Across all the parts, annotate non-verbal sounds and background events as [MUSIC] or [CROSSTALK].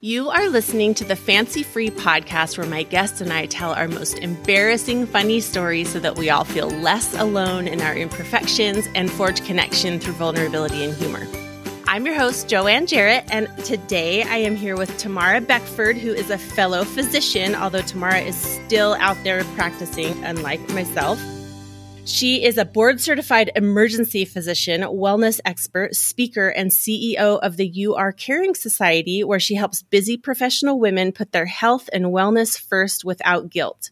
You are listening to the Fancy Free podcast where my guests and I tell our most embarrassing, funny stories so that we all feel less alone in our imperfections and forge connection through vulnerability and humor. I'm your host, Joanne Jarrett, and today I am here with Tamara Beckford, who is a fellow physician, although Tamara is still out there practicing, unlike myself. She is a board certified emergency physician, wellness expert, speaker, and CEO of the You Are Caring Society, where she helps busy professional women put their health and wellness first without guilt.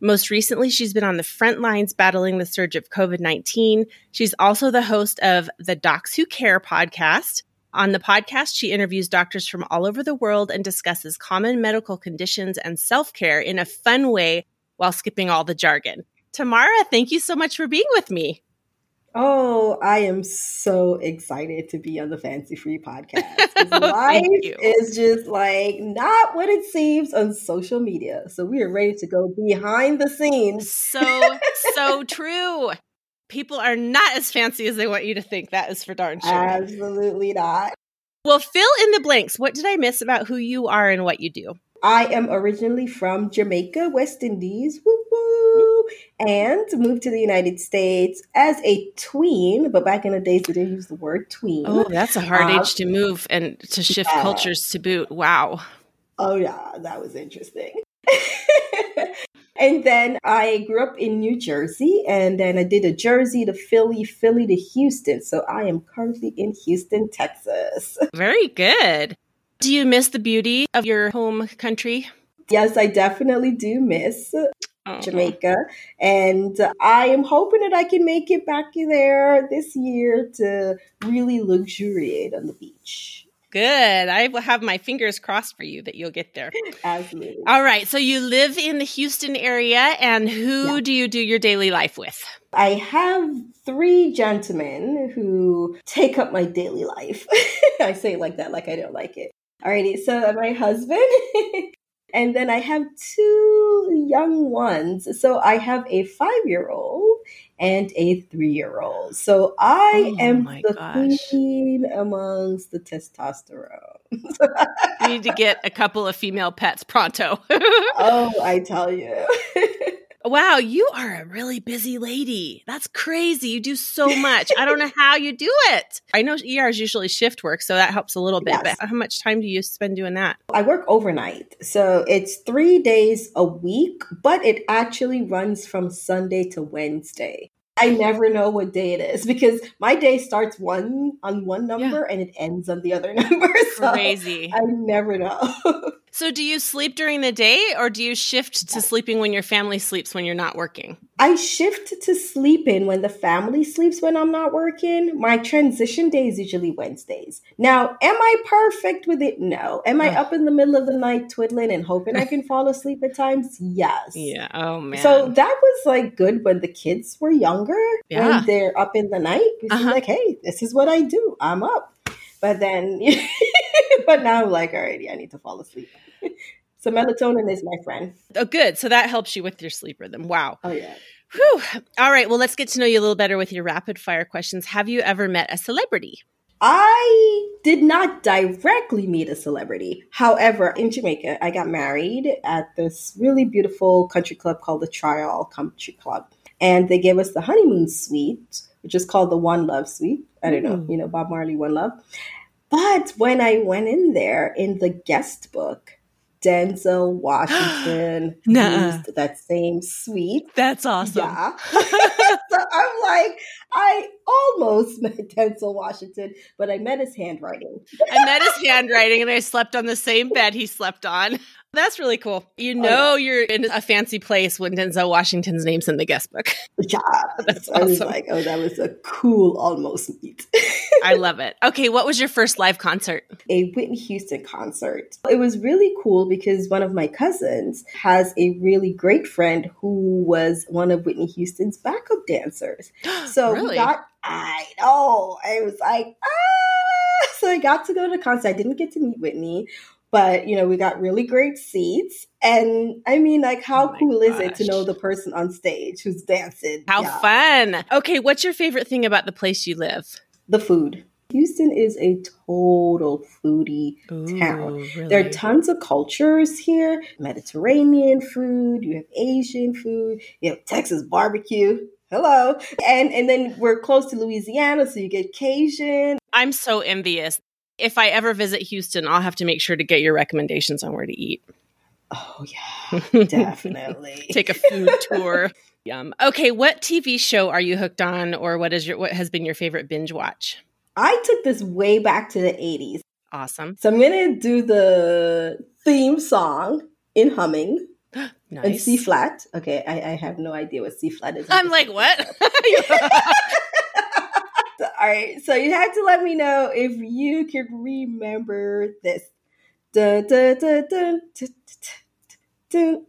Most recently, she's been on the front lines battling the surge of COVID 19. She's also the host of the Docs Who Care podcast. On the podcast, she interviews doctors from all over the world and discusses common medical conditions and self care in a fun way while skipping all the jargon. Tamara, thank you so much for being with me. Oh, I am so excited to be on the Fancy Free podcast. [LAUGHS] life is just like not what it seems on social media. So we are ready to go behind the scenes. So, so [LAUGHS] true. People are not as fancy as they want you to think. That is for darn sure. Absolutely not. Well, fill in the blanks. What did I miss about who you are and what you do? I am originally from Jamaica, West Indies, woo woo, and moved to the United States as a tween. But back in the days, they didn't use the word tween. Oh, that's a hard age um, to move and to shift yeah. cultures to boot. Wow. Oh, yeah, that was interesting. [LAUGHS] and then I grew up in New Jersey, and then I did a Jersey to Philly, Philly to Houston. So I am currently in Houston, Texas. Very good. Do you miss the beauty of your home country? Yes, I definitely do miss uh-huh. Jamaica. And I am hoping that I can make it back there this year to really luxuriate on the beach. Good. I will have my fingers crossed for you that you'll get there. Absolutely. All right. So you live in the Houston area, and who yeah. do you do your daily life with? I have three gentlemen who take up my daily life. [LAUGHS] I say it like that, like I don't like it. Alrighty, so my husband, [LAUGHS] and then I have two young ones. So I have a five year old and a three year old. So I oh am the gosh. queen amongst the testosterone. you need to get a couple of female pets pronto. [LAUGHS] oh, I tell you. [LAUGHS] Wow, you are a really busy lady. That's crazy. You do so much. I don't know [LAUGHS] how you do it. I know ER is usually shift work, so that helps a little bit. Yes. But how much time do you spend doing that? I work overnight. So it's three days a week, but it actually runs from Sunday to Wednesday. I never know what day it is because my day starts one on one number yeah. and it ends on the other [LAUGHS] number. So Crazy. I never know. [LAUGHS] so do you sleep during the day or do you shift to sleeping when your family sleeps when you're not working? I shift to sleeping when the family sleeps when I'm not working. My transition day is usually Wednesdays. Now, am I perfect with it? No. Am I up in the middle of the night twiddling and hoping I can [LAUGHS] fall asleep at times? Yes. Yeah. Oh man. So that was like good when the kids were younger yeah. when they're up in the night. Uh-huh. like, hey, this is what I do. I'm up. But then, [LAUGHS] but now I'm like, alrighty, I need to fall asleep. [LAUGHS] so melatonin is my friend. Oh, good. So that helps you with your sleep rhythm. Wow. Oh yeah. Whew. All right. Well, let's get to know you a little better with your rapid fire questions. Have you ever met a celebrity? I did not directly meet a celebrity. However, in Jamaica, I got married at this really beautiful country club called the Tryall Country Club and they gave us the honeymoon suite, which is called the One Love Suite. I don't know, mm. you know, Bob Marley One Love. But when I went in there in the guest book, Denzel [GASPS] Washington used that same suite. That's awesome. Yeah. [LAUGHS] [LAUGHS] so I'm like, I almost [LAUGHS] met Denzel Washington, but I met his handwriting. I met his handwriting and I slept on the same bed he slept on. That's really cool. You know, oh, yeah. you're in a fancy place when Denzel Washington's name's in the guest book. [LAUGHS] Yeah. [LAUGHS] That's awesome. I was like, oh, that was a cool almost meet. [LAUGHS] I love it. Okay. What was your first live concert? A Whitney Houston concert. It was really cool because one of my cousins has a really great friend who was one of Whitney Houston's backup dancers. [GASPS] So really? we got, I know. I was like, ah. So I got to go to the concert. I didn't get to meet Whitney but you know we got really great seats and i mean like how oh cool gosh. is it to know the person on stage who's dancing how yeah. fun okay what's your favorite thing about the place you live the food Houston is a total foodie Ooh, town. really? There are tons of cultures here Mediterranean food, you have Asian food, you have Texas barbecue. Hello. And and then we're close to Louisiana, so you get Cajun. I'm so envious. If I ever visit Houston, I'll have to make sure to get your recommendations on where to eat. Oh yeah, definitely. [LAUGHS] Take a food tour. Yum. Okay, what TV show are you hooked on or what is your what has been your favorite binge watch? I took this way back to the 80s. Awesome. So I'm going to do the theme song in humming [GASPS] and Nice. C flat. Okay, I, I have no idea what C flat is. I'm like, what? [LAUGHS] [LAUGHS] All right, so you have to let me know if you can remember this. Dun, dun, dun, dun, dun, dun,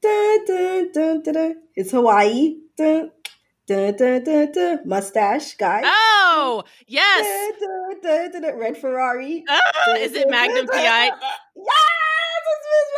dun, dun, dun, dun, dun. It's Hawaii. Dun, dun, dun, dun, dun. Mustache guy. oh, yes. Dun, dun, dun, dun, dun. Red Ferrari. Ah, is it Magnum PI? Yes, it's Miss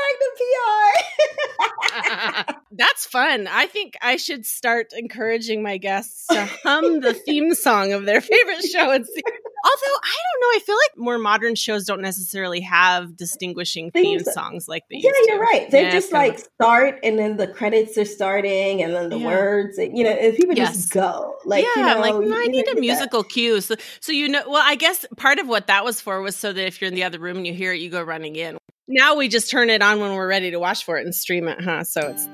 Magnum PI. That's fun. I think I should start encouraging my guests to hum the [LAUGHS] theme song of their favorite show and see. [LAUGHS] Although I don't know, I feel like more modern shows don't necessarily have distinguishing theme songs like they Yeah, you're right. They Yeah, just like start and then the credits are starting and then the Yeah. words, and, you know, and people Yes. just go. Like, yeah, you know, like, no, I need a that. musical cue. So, so you know, well, I guess part of what that was for was so that if you're in the other room and you hear it, you go running in. Now we just turn it on when we're ready to watch for it and stream it, huh? So it's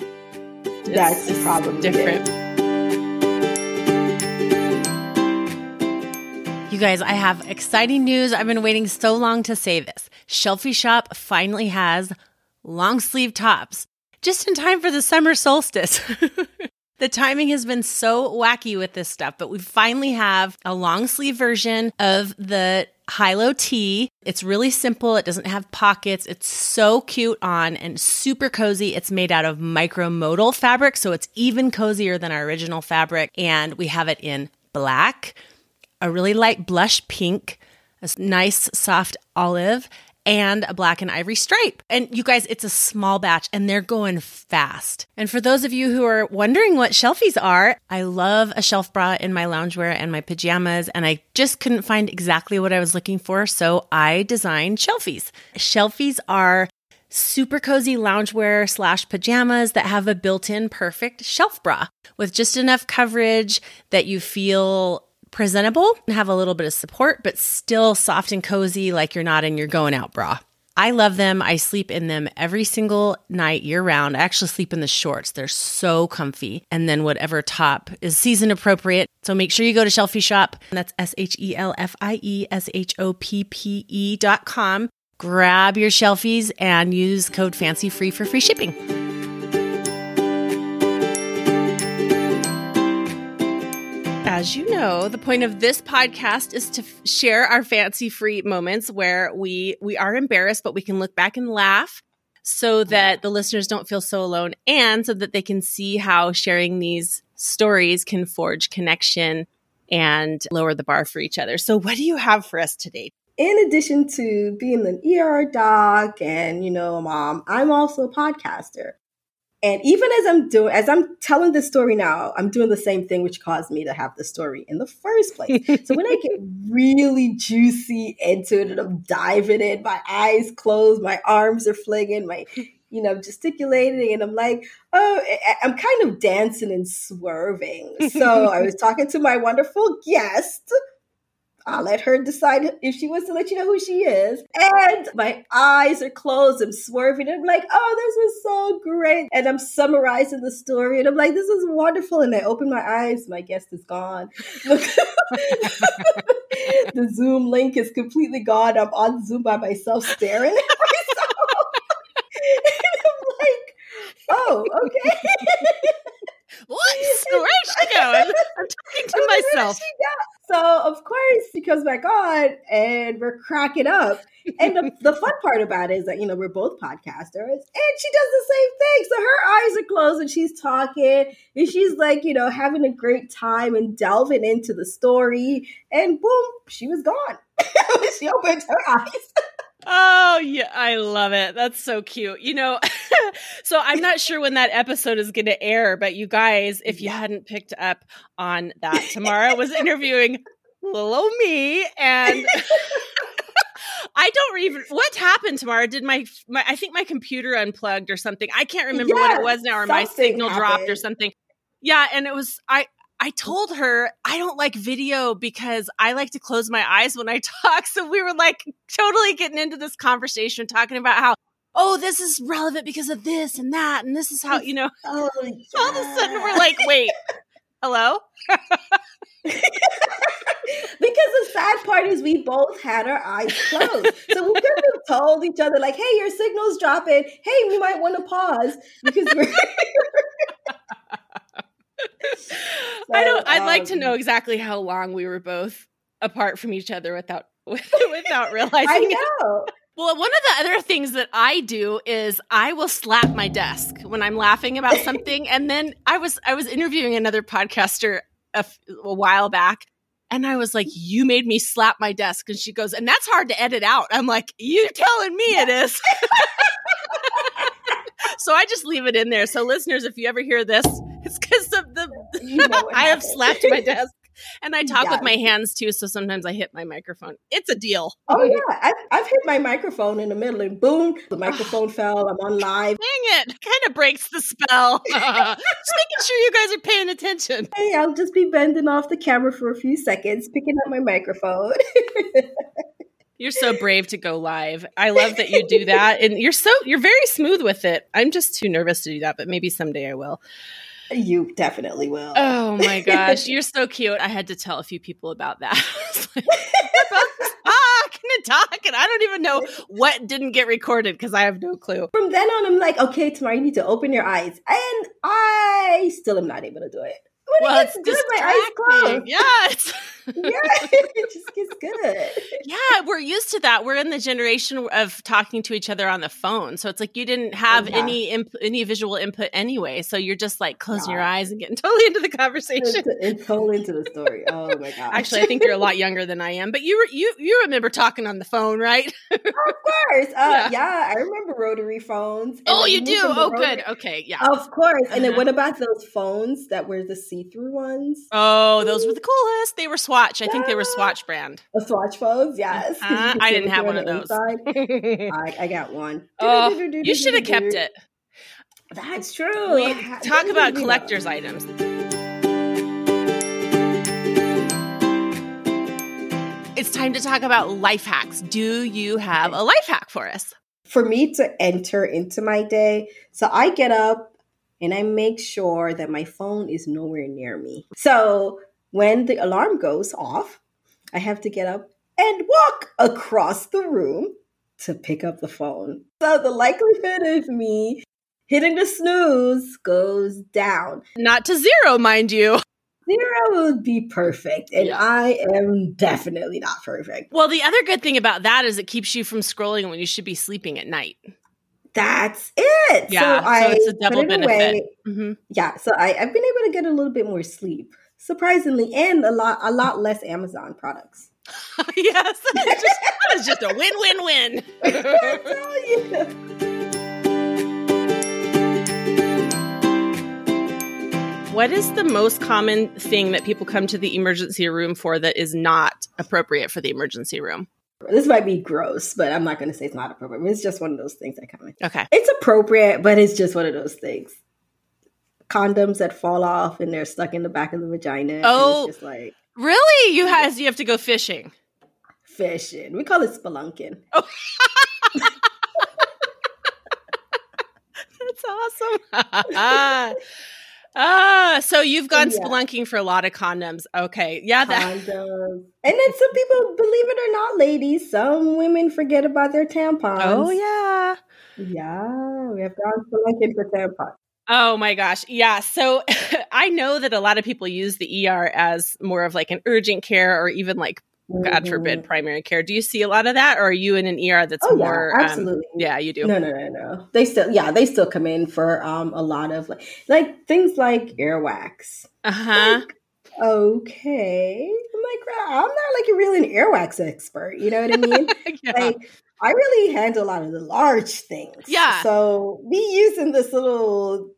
That's it's probably different. You guys, I have exciting news. I've been waiting so long to say this. Shelfie Shoppe finally has long sleeve tops just in time for the summer solstice. [LAUGHS] the timing has been so wacky with this stuff, but we finally have a long sleeve version of the high-low tee. It's really simple. It doesn't have pockets. It's so cute on and super cozy. It's made out of micromodal fabric, so it's even cozier than our original fabric. And we have it in black, a really light blush pink, a nice soft olive, and a black and ivory stripe. And you guys, it's a small batch and they're going fast. And for those of you who are wondering what shelfies are, I love a shelf bra in my loungewear and my pajamas, and I just couldn't find exactly what I was looking for, so I designed shelfies. Shelfies are super cozy loungewear slash pajamas that have a built in perfect shelf bra with just enough coverage that you feel presentable and have a little bit of support, but still soft and cozy like you're not in your going out bra. I love them. I sleep in them every single night year round. I actually sleep in the shorts. They're so comfy. And then whatever top is season appropriate. So make sure you go to Shelfie Shoppe. That's S H E L F I E S H O P P E dot com. Grab your shelfies and use code FANCY FREE for free shipping. As you know, the point of this podcast is to f- share our fancy free moments where we we are embarrassed, but we can look back and laugh so that the listeners don't feel so alone and so that they can see how sharing these stories can forge connection and lower the bar for each other. So what do you have for us today? In addition to being an ER doc and, you know, a mom, I'm also a podcaster. And even as I'm doing, as I'm telling this story now, I'm doing the same thing which caused me to have the story in the first place. so when I get [LAUGHS] really juicy into it and I'm diving in, my eyes closed, my arms are flinging, my, you know, gesticulating, and I'm like, oh, I'm kind of dancing and swerving. So I was talking to my wonderful guest. I'll let her decide if she wants to let you know who she is. And my eyes are closed. I'm swerving. I'm like, oh, this was so great. And I'm summarizing the story. And I'm like, this is wonderful. And I open my eyes. My guest is gone. [LAUGHS] The Zoom link is completely gone. I'm on Zoom by myself staring at myself. [LAUGHS] and I'm like, oh, okay. Whoops, where's she going? I'm talking to [LAUGHS] myself. So of course she comes back on and we're cracking up. And the, the fun part about it is that, you know, we're both podcasters and she does the same thing. So her eyes are closed and she's talking and she's like, you know, having a great time and delving into the story. And boom, she was gone. [LAUGHS] she opened her eyes. Oh, yeah, I love it. That's so cute. You know, [LAUGHS] so I'm not sure when that episode is going to air, but you guys, if you hadn't picked up on that, Tamara was interviewing little me and [LAUGHS] I don't even what happened Tamara. Did my, my I think my computer unplugged or something. I can't remember what it was now or my signal happened. dropped or something. Yeah, and it was I I told her I don't like video because I like to close my eyes when I [LAUGHS] talk. So we were like totally getting into this conversation talking about how oh, this is relevant because of this and that, and this is how you know. [LAUGHS] Oh, yeah. all of a sudden we're like, wait, [LAUGHS] hello. because the sad part is we both had our eyes closed. So we could have told each other, like, hey, your signal's dropping. Hey, we might want to pause because we're [LAUGHS] so, I don't I'd um, like to know um, exactly how long we were both apart from each other without [LAUGHS] [LAUGHS] without realizing I know. It. Well, one of the other things that I do is I will slap my desk when I'm laughing about something. and then I was I was interviewing another podcaster a, a while back, and I was like, "You made me slap my desk," and she goes, "And that's hard to edit out." I'm like, "You telling me it is?" so I just leave it in there. So listeners, if you ever hear this, it's because of the [LAUGHS] you know [LAUGHS] I have slapped my desk and I [LAUGHS] talk with my hands too, so sometimes I hit my microphone. It's a deal. Oh yeah, I've, I've hit my microphone in the middle, and boom, the ah. microphone fell. I'm on live. Dang it! Kind of breaks the spell. just making sure you guys are paying attention. Hey, I'll just be bending off the camera for a few seconds, picking up my microphone. You're so brave to go live. I love that you do that. And you're so you're very smooth with it. I'm just too nervous to do that, but maybe someday I will. You definitely will. Oh my [LAUGHS] gosh, you're so cute. I had to tell a few people about that. [LAUGHS] [LAUGHS] talking and talking. I don't even know what didn't get recorded because I have no clue. From then on, I'm like, okay, Tamara you need to open your eyes. And I still am not able to do it when well, it gets good, my eyes closed. Yeah, [LAUGHS] [LAUGHS] it just gets good. Yeah, we're used to that. We're in the generation of talking to each other on the phone, so it's like you didn't have yeah. any imp- any visual input anyway. So you're just like closing yeah. your eyes and getting [LAUGHS] totally into the conversation. It's, totally into the story. Oh my god! Actually, I think you're a lot younger than I am, but you were you you remember talking on the phone, right? of course. Uh, yeah. yeah. I remember rotary phones. Oh, you do? Oh, rotary- good. Okay, yeah. Of course. And uh-huh. then what about those phones that were the see-through ones? Oh, those were the coolest. They were Swatch. I think they were Swatch brand. The Swatch phones, yes. [LAUGHS] Uh, I didn't have one of those. [LAUGHS] I, I, got one. Oh, you [LAUGHS] should have kept it. That's true. We talk about collector's items. It's time to talk about life hacks. Do you have a life hack for us? For me to enter into my day, so I get up and I make sure that my phone is nowhere near me. So when the alarm goes off, I have to get up and walk across the room to pick up the phone. So the likelihood of me hitting the snooze goes down. Not to zero, mind you. Zero would be perfect, and yeah. I am definitely not perfect. Well, the other good thing about that is it keeps you from scrolling when you should be sleeping at night. That's it. Yeah, so, so it's a double benefit. Mm-hmm. Yeah, so I, I've been able to get a little bit more sleep surprisingly, and a lot a lot less Amazon products. [LAUGHS] yes, that is, just, that is just a win win win. What is the most common thing that people come to the emergency room for that is not appropriate for the emergency room? This might be gross, but I'm not going to say it's not appropriate. It's just one of those things that come in. Okay. It's appropriate, but it's just one of those things condoms that fall off and they're stuck in the back of the vagina. Oh, just like really? You has you have to go fishing. Fishing. We call it spelunking. Oh. [LAUGHS] That's awesome. [LAUGHS] Ah, so you've gone yeah. spelunking for a lot of condoms. Okay. Yeah. That- condoms. And then some people, believe it or not, ladies, some women forget about their tampons. Oh, yeah. Yeah. We have gone spelunking for tampons. Oh my gosh. Yeah. So [LAUGHS] I know that a lot of people use the ER as more of like an urgent care or even like God forbid mm-hmm. primary care. Do you see a lot of that or are you in an ER that's oh, more yeah, um, absolutely. Um, yeah, you do. No, no, no, no. They still yeah, they still come in for um a lot of like like things like earwax. Uh-huh. Like, okay. I'm like, I'm not like a really an earwax expert, you know what I mean? [LAUGHS] yeah. Like I really handle a lot of the large things. Yeah. So me using this little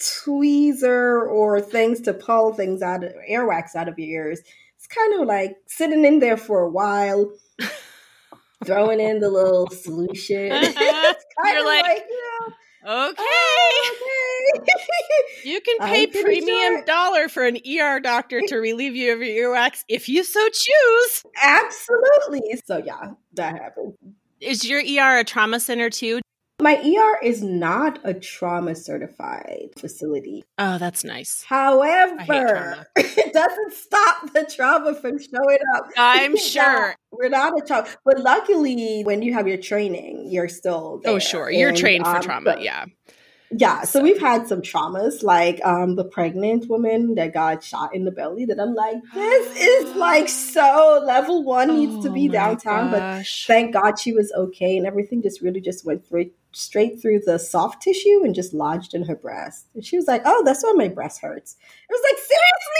tweezer or things to pull things out of earwax out of your ears, it's kind of like sitting in there for a while, [LAUGHS] throwing in the little solution. [LAUGHS] it's [LAUGHS] kind You're of like, like, you know, Okay. oh, okay. You can pay premium sure- dollar for an ER doctor to relieve you of your earwax if you so choose. Absolutely. So yeah, that happened. Is your ER a trauma center too? My ER is not a trauma certified facility. Oh, that's nice. However, [LAUGHS] it doesn't stop the trauma from showing up. I'm [LAUGHS] sure. we're not a trauma, but luckily, when you have your training, you're still. Oh, sure. You're And, trained for um, trauma. but- Yeah. Yeah, so we've had some traumas, like um, the pregnant woman that got shot in the belly. That I'm like, this is like [GASPS] so level one needs to Oh be my downtown, but thank God she was okay, and everything just really just went through straight through the soft tissue and just lodged in her breast. And she was like, "Oh, that's why my breast hurts." It was like, seriously,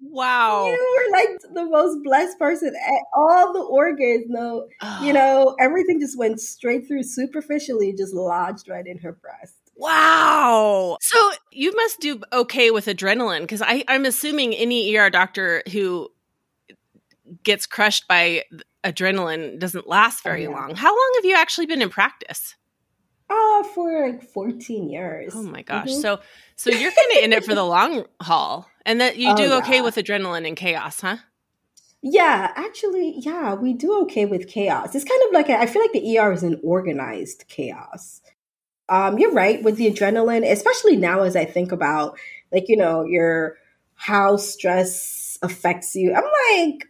wow. you were like the most blessed person. at All the organs, no, you [SIGHS] know, everything just went straight through superficially, just lodged right in her breast. Wow. So you must do okay with adrenaline because I'm assuming any ER doctor who gets crushed by adrenaline doesn't last very Oh, yeah. long. How long have you actually been in practice? Uh, for like 14 years. Oh my gosh. Mhm. So so you're kind of in it for the long haul. And that you Oh, do okay yeah. with adrenaline and chaos, huh? Yeah, actually, yeah, we do okay with chaos. It's kind of like a, I feel like the ER is an organized chaos. Um, you're right with the adrenaline, especially now as I think about like you know your how stress affects you. I'm like,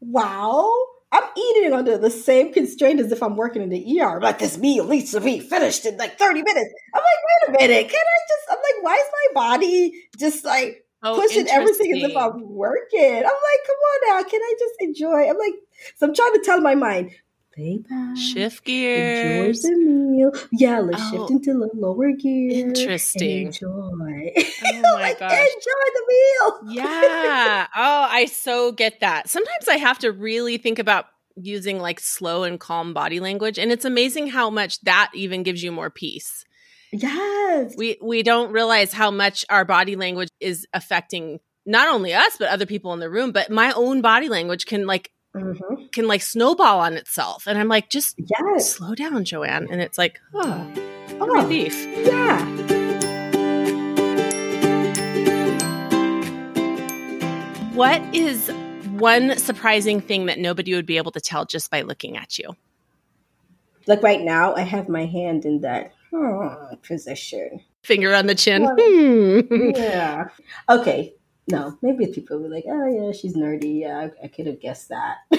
wow, I'm eating under the same constraint as if I'm working in the ER. Like this meal needs to be finished in like 30 minutes. I'm like, wait a minute, can I just? I'm like, why is my body just like Oh, pushing everything as if. I'm working. I'm like, come on now, can I just enjoy? I'm like, so I'm trying to tell my mind, lay Shift gear, enjoy gears. the meal. Yeah, let's Oh, shift into the lower gear. and interesting. enjoy. [LAUGHS] Oh my like, gosh. enjoy the meal. Yeah. [LAUGHS] Oh, I so get that. Sometimes I have to really think about using like slow and calm body language and it's amazing how much that even gives you more peace. Yes. We we don't realize how much our body language is affecting not only us but other people in the room, but my own body language can like Mhm. can like snowball on itself. And I'm like just Yes. slow down, Joanne. And it's like, oh, Oh, relief. yeah. What is one surprising thing that nobody would be able to tell just by looking at you? Like right now, I have my hand in that hmm, position. Finger on the chin. Well, Hmm. [LAUGHS] yeah. Okay. No, maybe people will be like, oh, yeah, she's nerdy. Yeah, I, I could have guessed that. [LAUGHS]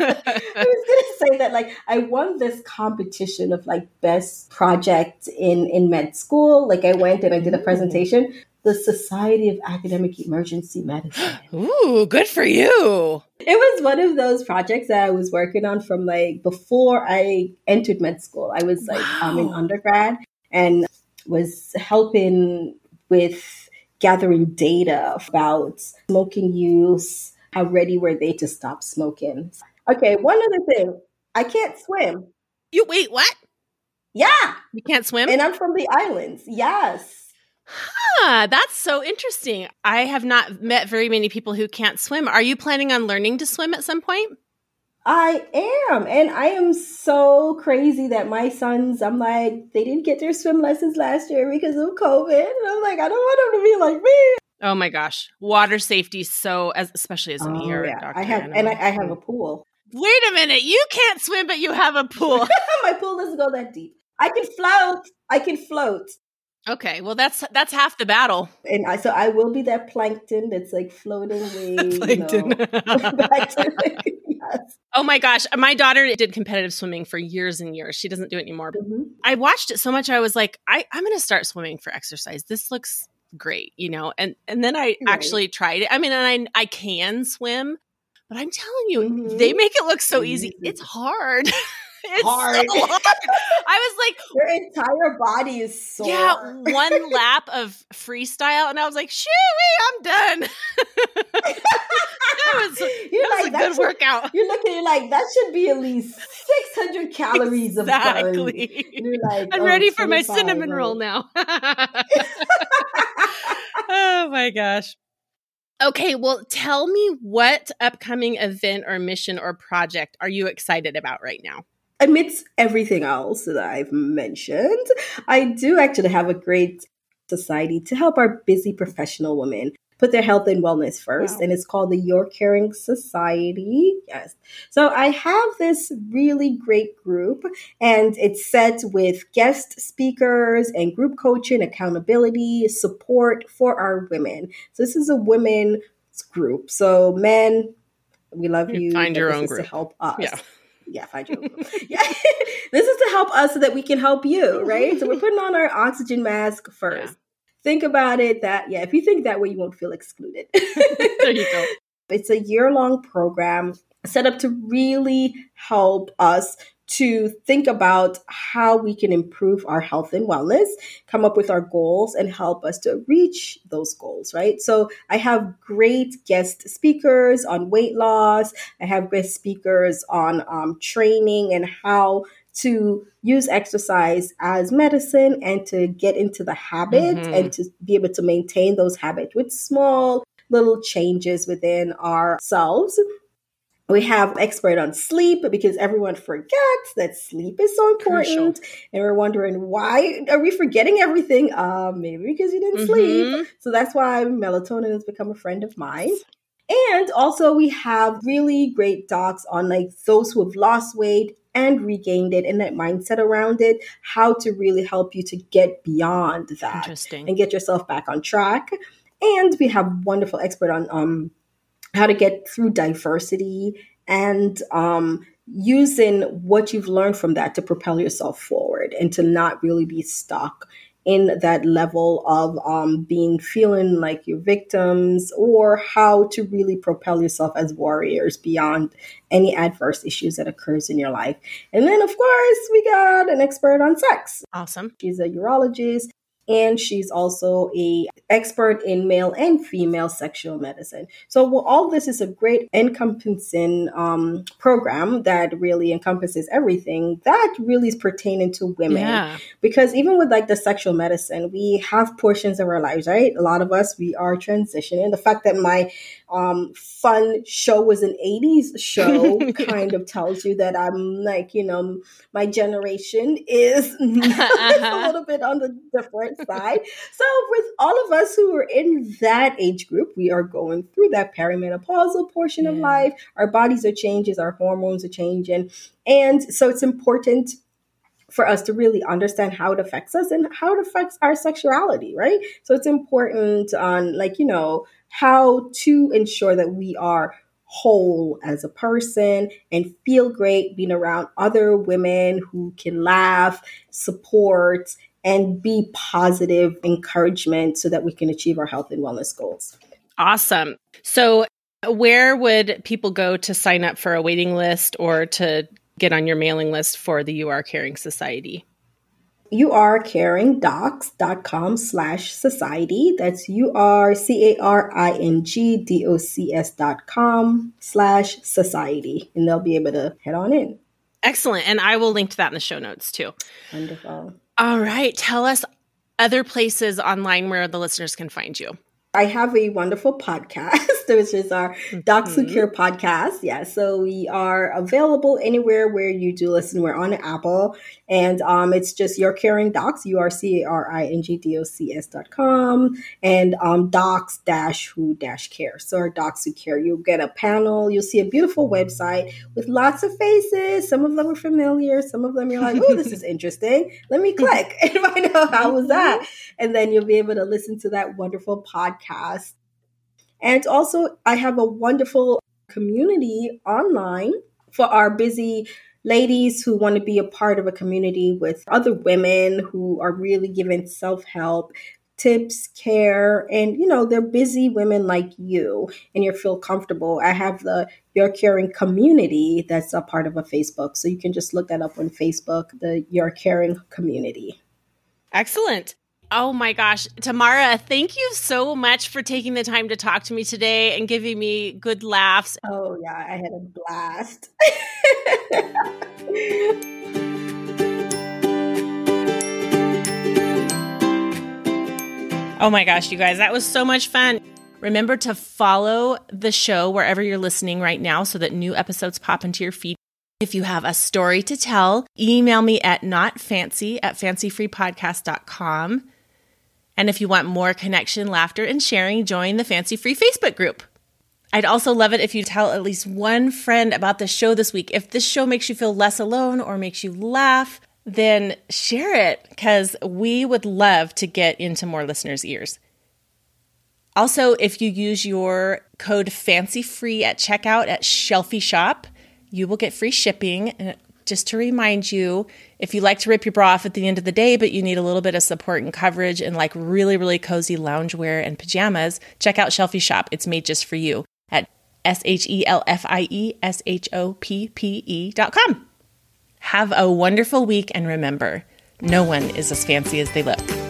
I was gonna say that like I won this competition of like best project in in med school. Like I went and I did a presentation. The Society of Academic Emergency Medicine. [GASPS] Ooh, good for you. It was one of those projects that I was working on from like before I entered med school. I was like um, in undergrad and was helping with gathering data about smoking use. How ready were they to stop smoking? Okay, one other thing. I can't swim. You wait, what? Yeah, You can't swim? and I'm from the islands. Yes. Huh, that's so interesting. I have not met very many people who can't swim. Are you planning on learning to swim at some point? I am. And I am so crazy that my sons, I'm like, they didn't get their swim lessons last year because of COVID. And I'm like, I don't want them to be like me. Oh my gosh. Water safety so as especially as an Oh, ER yeah. doctor. I have, and I, I have a pool. Wait a minute. You can't swim, but you have a [LAUGHS] pool. my pool doesn't go that deep. I can float. I can float. Okay. Well, that's that's half the battle. And I, so I will be that plankton that's like floating [LAUGHS] away. Plankton. You know, [LAUGHS] yes. oh my gosh. My daughter did competitive swimming for years and years. She doesn't do it anymore. Mhm. I watched it so much I was like, I, I'm gonna start swimming for exercise. This looks great, you know? And and then I Right. actually tried it. I mean, and I I can swim, but I'm telling you, Mhm. they make it look so. Easy. It's hard. [LAUGHS] [LAUGHS] it's Hard. so hard. I was like, [LAUGHS] Your entire body is sore. yeah, [LAUGHS] one lap of freestyle, and I was like, shoo I'm done. that was, You're was like, a that good should- workout. You're looking it like that should be at least 600 calories of burn. Exactly. You're like, I'm oh, ready for my cinnamon oh. roll now. oh my gosh. Okay, well, tell me what upcoming event or mission or project are you excited about right now? Amidst everything else that I've mentioned, I do actually have a great society to help our busy professional women put their health and wellness first. Wow. And it's called the Your Caring Society. Yes. So I have this really great group and it's set with guest speakers and group coaching, accountability, support for our women. So this is a women's group. So men, we love you. Find your own group to help us. Yeah yeah, find your [LAUGHS] yeah. this is to help us so that we can help you, mm-hmm. right? So we're putting on our oxygen mask first. Yeah think about it that, yeah, if you think that way, you won't feel excluded. [LAUGHS] there you go. It's a year long program set up to really help us to think about how we can improve our health and wellness, come up with our goals, and help us to reach those goals, right? So I have great guest speakers on weight loss. I have guest speakers on um, training and how to use exercise as medicine and to get into the habit mm-hmm. and to be able to maintain those habits with small little changes within ourselves. We have expert on sleep because everyone forgets that sleep is so important, Crucial. and we're wondering why are we forgetting everything? Um, maybe because you didn't mm-hmm. sleep. So that's why melatonin has become a friend of mine. And also, we have really great docs on like those who have lost weight and regained it and that mindset around it, how to really help you to get beyond that and get yourself back on track. And we have wonderful expert on um, how to get through diversity and um, using what you've learned from that to propel yourself forward and to not really be stuck in that level of um, being feeling like you're victims or how to really propel yourself as warriors beyond any adverse issues that occurs in your life. And then of course we got an expert on sex. Awesome. She's a urologist and she's also a expert in male and female sexual medicine. So well, all this is a great encompassing um, program that really encompasses everything that really is pertaining to women. Yeah. Because even with like the sexual medicine, we have portions of our lives, right? A lot of us we are transitioning. The fact that my um, fun show was an 80s show [LAUGHS] kind of tells you that I'm like, you know, my generation is [LAUGHS] uh-huh. a little bit on the different side. So, with all of us who are in that age group, we are going through that perimenopausal portion yeah. of life. Our bodies are changing, our hormones are changing. And so, it's important for us to really understand how it affects us and how it affects our sexuality, right? So it's important on like, you know, how to ensure that we are whole as a person and feel great being around other women who can laugh, support, and be positive encouragement so that we can achieve our health and wellness goals. Awesome. So, where would people go to sign up for a waiting list or to get on your mailing list for the You Are Caring Society? youarecaringdocs.com slash society. That's U-R-C-A-R-I-N-G-D-O-C-S dot com slash society. And they'll be able to head on in. Excellent. And I will link to that in the show notes too. Wonderful. All right. Tell us other places online where the listeners can find you. I have a wonderful podcast, [LAUGHS] which is our mm-hmm. Docs Who podcast. Yeah, so we are available anywhere where you do listen. We're on Apple, and um, it's just Your Caring Docs, U R C A R I N G D O C S dot com, and um, Docs dash Who dash Care. So our Docs Who Care. You'll get a panel. You'll see a beautiful website with lots of faces. Some of them are familiar. Some of them you're like, oh, this is [LAUGHS] interesting. Let me click [LAUGHS] and find out how was that, and then you'll be able to listen to that wonderful podcast podcast. And also, I have a wonderful community online for our busy ladies who want to be a part of a community with other women who are really giving self help tips, care, and you know, they're busy women like you and you feel comfortable. I have the Your Caring community that's a part of a Facebook. So you can just look that up on Facebook, the Your Caring community. Excellent. Oh my gosh. Tamara, thank you so much for taking the time to talk to me today and giving me good laughs. Oh, yeah, I had a blast. [LAUGHS] oh my gosh, you guys, that was so much fun. Remember to follow the show wherever you're listening right now so that new episodes pop into your feed. If you have a story to tell, email me at notfancy at fancyfreepodcast.com. And if you want more connection, laughter, and sharing, join the Fancy Free Facebook group. I'd also love it if you tell at least one friend about the show this week. If this show makes you feel less alone or makes you laugh, then share it because we would love to get into more listeners' ears. Also, if you use your code FANCYFREE at checkout at Shelfie Shoppe, you will get free shipping. And just to remind you, if you like to rip your bra off at the end of the day, but you need a little bit of support and coverage and like really, really cozy loungewear and pajamas, check out Shelfie Shoppe. It's made just for you at S H E L F I E S H O P P E dot com. Have a wonderful week and remember, no one is as fancy as they look.